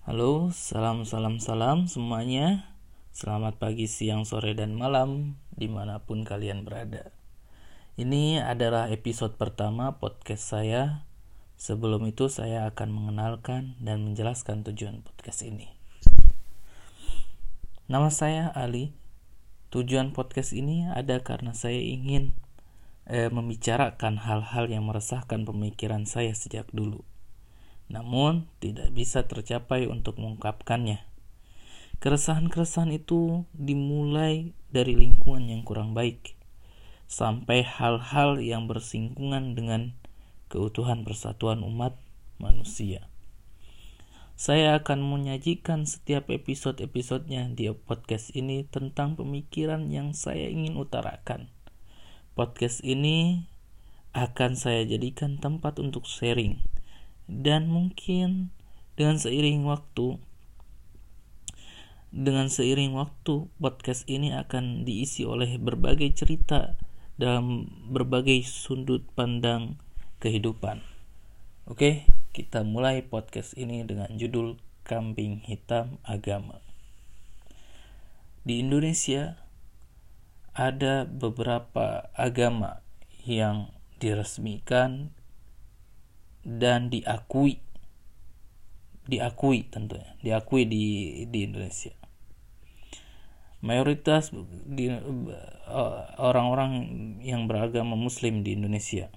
Halo, salam salam salam semuanya. Selamat pagi, siang, sore, dan malam di mana pun kalian berada. Ini adalah episode pertama podcast saya. Sebelum itu saya akan mengenalkan dan menjelaskan tujuan podcast ini. Nama saya Ali. Tujuan podcast ini ada karena saya ingin eh, membicarakan hal-hal yang meresahkan pemikiran saya sejak dulu namun tidak bisa tercapai untuk mengungkapkannya. Keresahan-keresahan itu dimulai dari lingkungan yang kurang baik, sampai hal-hal yang bersinggungan dengan keutuhan persatuan umat manusia. Saya akan menyajikan setiap episode-episodenya di podcast ini tentang pemikiran yang saya ingin utarakan. Podcast ini akan saya jadikan tempat untuk sharing dan mungkin dengan seiring waktu dengan seiring waktu podcast ini akan diisi oleh berbagai cerita dalam berbagai sudut pandang kehidupan. Oke, kita mulai podcast ini dengan judul Kambing Hitam Agama. Di Indonesia ada beberapa agama yang diresmikan dan diakui. Diakui tentunya. Diakui di di Indonesia. Mayoritas di orang-orang yang beragama muslim di Indonesia.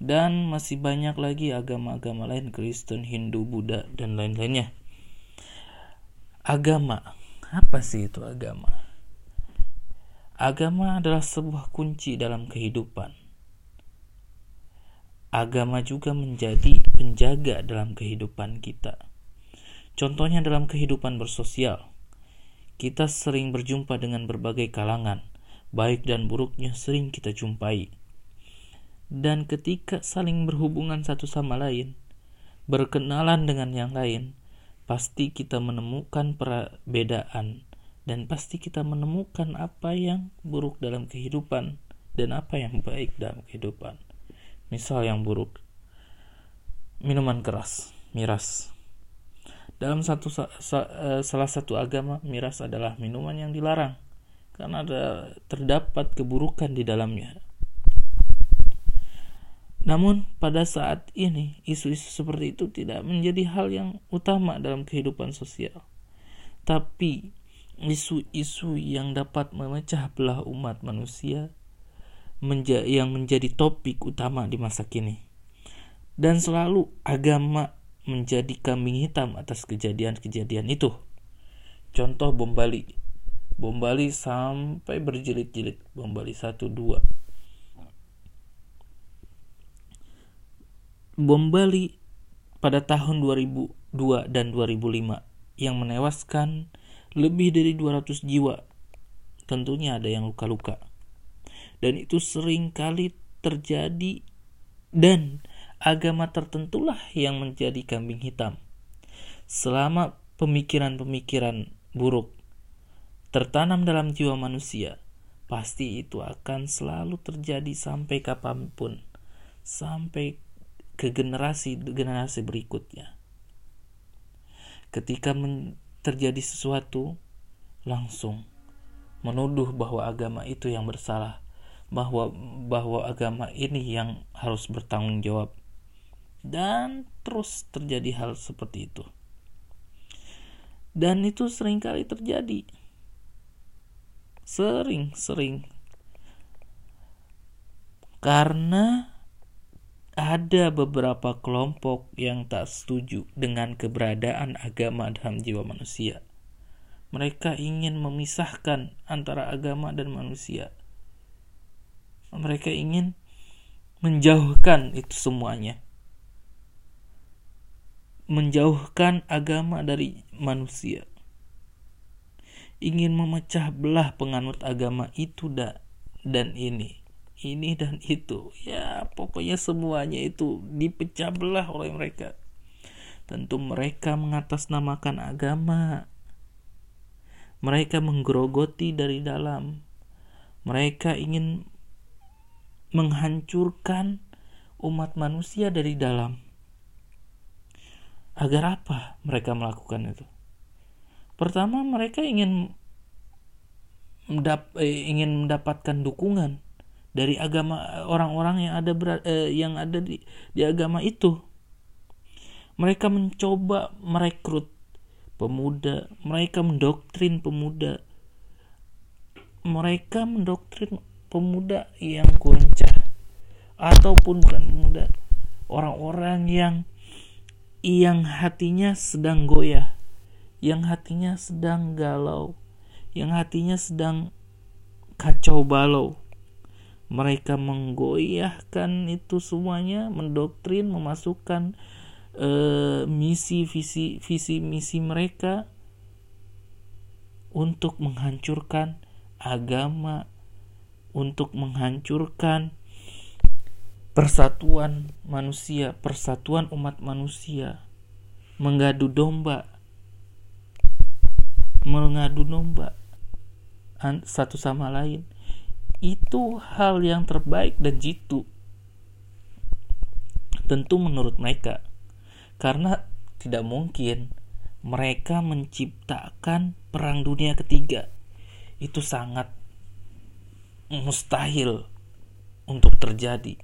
Dan masih banyak lagi agama-agama lain Kristen, Hindu, Buddha dan lain-lainnya. Agama, apa sih itu agama? Agama adalah sebuah kunci dalam kehidupan agama juga menjadi penjaga dalam kehidupan kita. Contohnya dalam kehidupan bersosial, kita sering berjumpa dengan berbagai kalangan, baik dan buruknya sering kita jumpai. Dan ketika saling berhubungan satu sama lain, berkenalan dengan yang lain, pasti kita menemukan perbedaan dan pasti kita menemukan apa yang buruk dalam kehidupan dan apa yang baik dalam kehidupan. Misal yang buruk, minuman keras, miras. Dalam satu sa, sa, uh, salah satu agama, miras adalah minuman yang dilarang karena ada terdapat keburukan di dalamnya. Namun pada saat ini isu-isu seperti itu tidak menjadi hal yang utama dalam kehidupan sosial. Tapi isu-isu yang dapat memecah belah umat manusia menja yang menjadi topik utama di masa kini. Dan selalu agama menjadi kambing hitam atas kejadian-kejadian itu. Contoh bom Bali. Bom Bali sampai berjilid-jilid. Bom Bali 1 2. Bom Bali pada tahun 2002 dan 2005 yang menewaskan lebih dari 200 jiwa. Tentunya ada yang luka-luka dan itu sering kali terjadi dan agama tertentulah yang menjadi kambing hitam. Selama pemikiran-pemikiran buruk tertanam dalam jiwa manusia, pasti itu akan selalu terjadi sampai kapan pun, sampai ke generasi-generasi berikutnya. Ketika terjadi sesuatu, langsung menuduh bahwa agama itu yang bersalah, bahwa bahwa agama ini yang harus bertanggung jawab. Dan terus terjadi hal seperti itu. Dan itu sering kali terjadi. Sering sering karena ada beberapa kelompok yang tak setuju dengan keberadaan agama dalam jiwa manusia. Mereka ingin memisahkan antara agama dan manusia mereka ingin menjauhkan itu semuanya. Menjauhkan agama dari manusia. Ingin memecah belah penganut agama itu dan ini. Ini dan itu. Ya, pokoknya semuanya itu dipecah belah oleh mereka. Tentu mereka mengatasnamakan agama. Mereka menggerogoti dari dalam. Mereka ingin menghancurkan umat manusia dari dalam. Agar apa mereka melakukan itu? Pertama, mereka ingin mendap eh, ingin mendapatkan dukungan dari agama orang-orang yang ada ber, eh, yang ada di di agama itu. Mereka mencoba merekrut pemuda, mereka mendoktrin pemuda. Mereka mendoktrin pemuda yang goncah ataupun bukan pemuda, orang-orang yang yang hatinya sedang goyah, yang hatinya sedang galau, yang hatinya sedang kacau balau. Mereka menggoyahkan itu semuanya, mendoktrin, memasukkan uh, misi visi visi misi mereka untuk menghancurkan agama, untuk menghancurkan persatuan manusia, persatuan umat manusia, mengadu domba, mengadu domba satu sama lain. Itu hal yang terbaik dan jitu. Tentu menurut mereka. Karena tidak mungkin mereka menciptakan perang dunia ketiga. Itu sangat mustahil untuk terjadi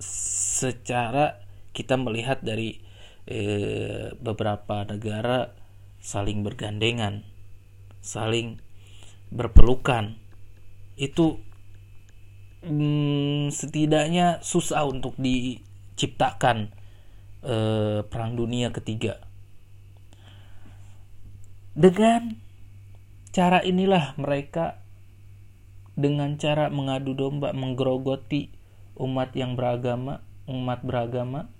secara kita melihat dari eh, beberapa negara saling bergandengan, saling berpelukan, itu hmm, setidaknya susah untuk diciptakan eh, perang dunia ketiga. Dengan cara inilah mereka dengan cara mengadu domba, menggerogoti umat yang beragama, umat beragama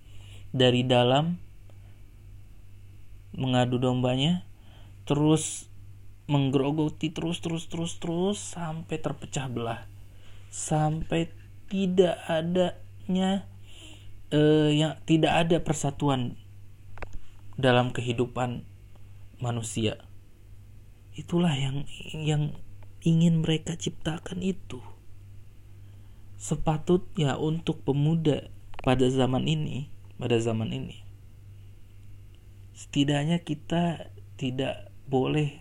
dari dalam mengadu dombanya, terus menggerogoti terus terus terus terus sampai terpecah belah, sampai tidak adanya eh, yang tidak ada persatuan dalam kehidupan manusia. Itulah yang yang ingin mereka ciptakan itu sepatutnya untuk pemuda pada zaman ini, pada zaman ini. Setidaknya kita tidak boleh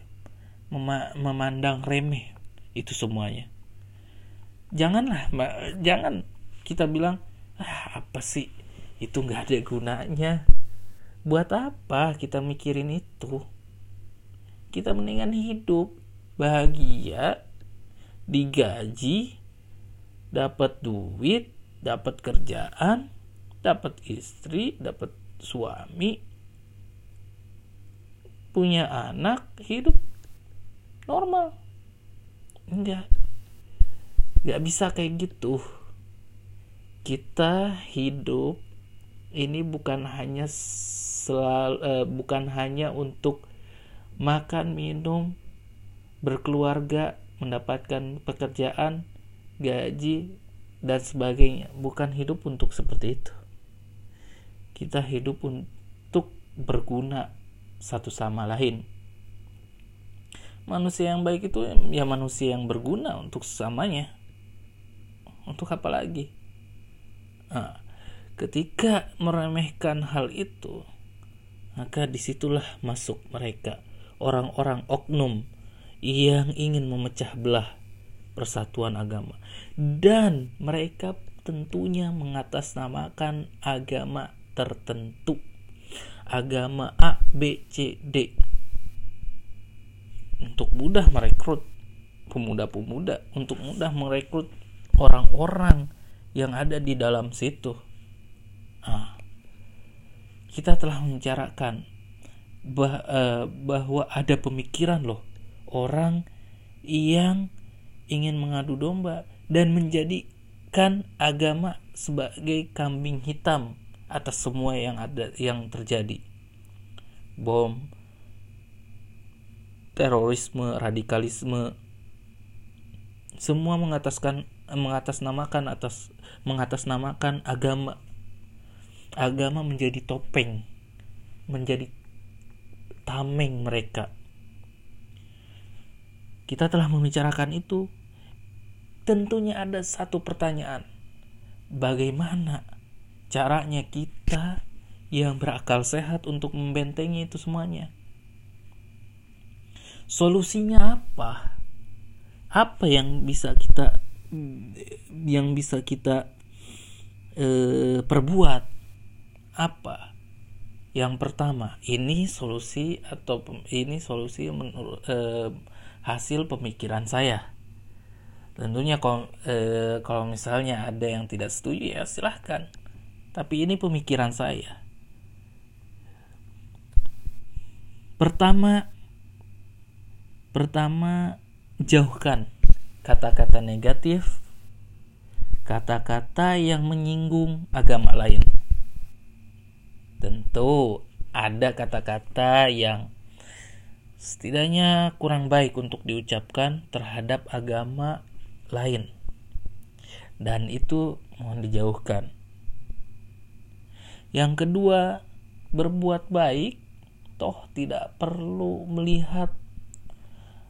memandang remeh itu semuanya. Janganlah, jangan kita bilang, ah, apa sih itu nggak ada gunanya. Buat apa kita mikirin itu? Kita mendingan hidup bahagia, digaji, dapat duit, dapat kerjaan, dapat istri, dapat suami, punya anak, hidup normal. Enggak. Enggak bisa kayak gitu. Kita hidup ini bukan hanya selalu eh, bukan hanya untuk makan, minum, berkeluarga, mendapatkan pekerjaan, gaji dan sebagainya. Bukan hidup untuk seperti itu. Kita hidup untuk berguna satu sama lain. Manusia yang baik itu ya manusia yang berguna untuk sesamanya. Untuk apa lagi? Nah, ketika meremehkan hal itu maka di situlah masuk mereka. Orang-orang oknum yang ingin memecah belah persatuan agama. Dan mereka tentunya mengatasnamakan agama tertentu. Agama A, B, C, D. Untuk mudah merekrut pemuda-pemuda untuk mudah merekrut orang-orang yang ada di dalam situ. Nah, kita telah membicarakan bah, uh, bahwa ada pemikiran loh orang yang ingin mengadu domba dan menjadikan agama sebagai kambing hitam atas semua yang ada yang terjadi. Bom, terorisme, radikalisme semua mengataskan mengatasnamakan atas mengatasnamakan agama. Agama menjadi topeng, menjadi tameng mereka. Kita telah membicarakan itu tentunya ada satu pertanyaan. Bagaimana caranya kita yang berakal sehat untuk membentengi itu semuanya. Solusinya apa? Apa yang bisa kita yang bisa kita eh, perbuat? Apa? Yang pertama, ini solusi atau ini solusi menurut eh, hasil pemikiran saya. Tentunya kalau, eh, kalau misalnya ada yang tidak setuju ya silahkan. Tapi ini pemikiran saya. Pertama, pertama jauhkan kata-kata negatif, kata-kata yang menyinggung agama lain. Tentu ada kata-kata yang setidaknya kurang baik untuk diucapkan terhadap agama lain. Dan itu mohon dijauhkan. Yang kedua, berbuat baik toh tidak perlu melihat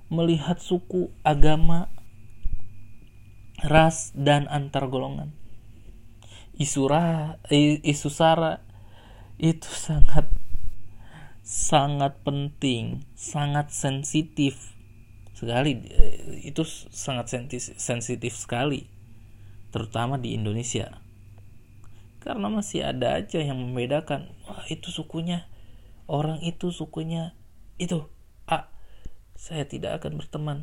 melihat suku, agama, ras dan antar golongan. Isu ra, isu sara itu sangat sangat penting, sangat sensitif sekali. Eh, itu sangat sensitif sekali terutama di Indonesia. Karena masih ada aja yang membedakan wah itu sukunya orang itu sukunya itu A saya tidak akan berteman.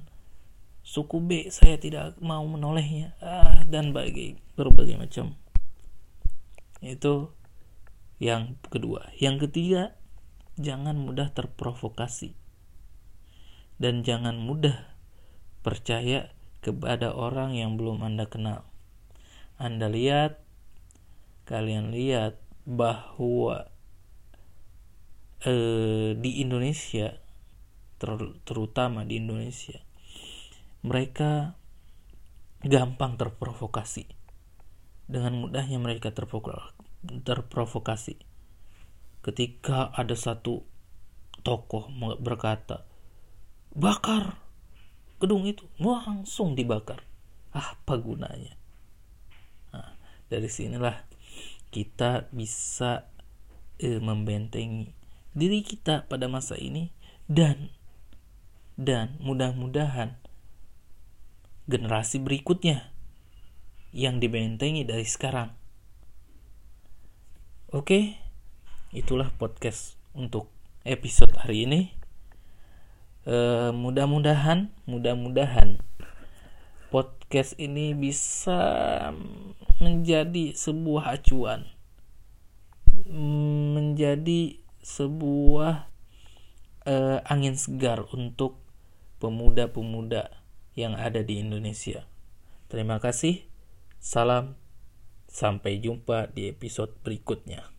Suku B saya tidak mau menolehnya. Ah dan bagi berbagai macam. Itu yang kedua. Yang ketiga jangan mudah terprovokasi dan jangan mudah percaya kepada orang yang belum Anda kenal. Anda lihat, kalian lihat bahwa eh, di Indonesia, ter, terutama di Indonesia, mereka gampang terprovokasi. Dengan mudahnya mereka terprovokasi. Ketika ada satu tokoh berkata, bakar gedung itu. Langsung dibakar. Apa gunanya? Nah, dari sinilah kita bisa eh, membentengi diri kita pada masa ini dan dan mudah-mudahan generasi berikutnya yang dibentengi dari sekarang. Oke itulah podcast untuk episode hari ini uh, mudah-mudahan mudah-mudahan podcast ini bisa menjadi sebuah acuan menjadi sebuah uh, angin segar untuk pemuda-pemuda yang ada di Indonesia. Terima kasih. Salam. Sampai jumpa di episode berikutnya.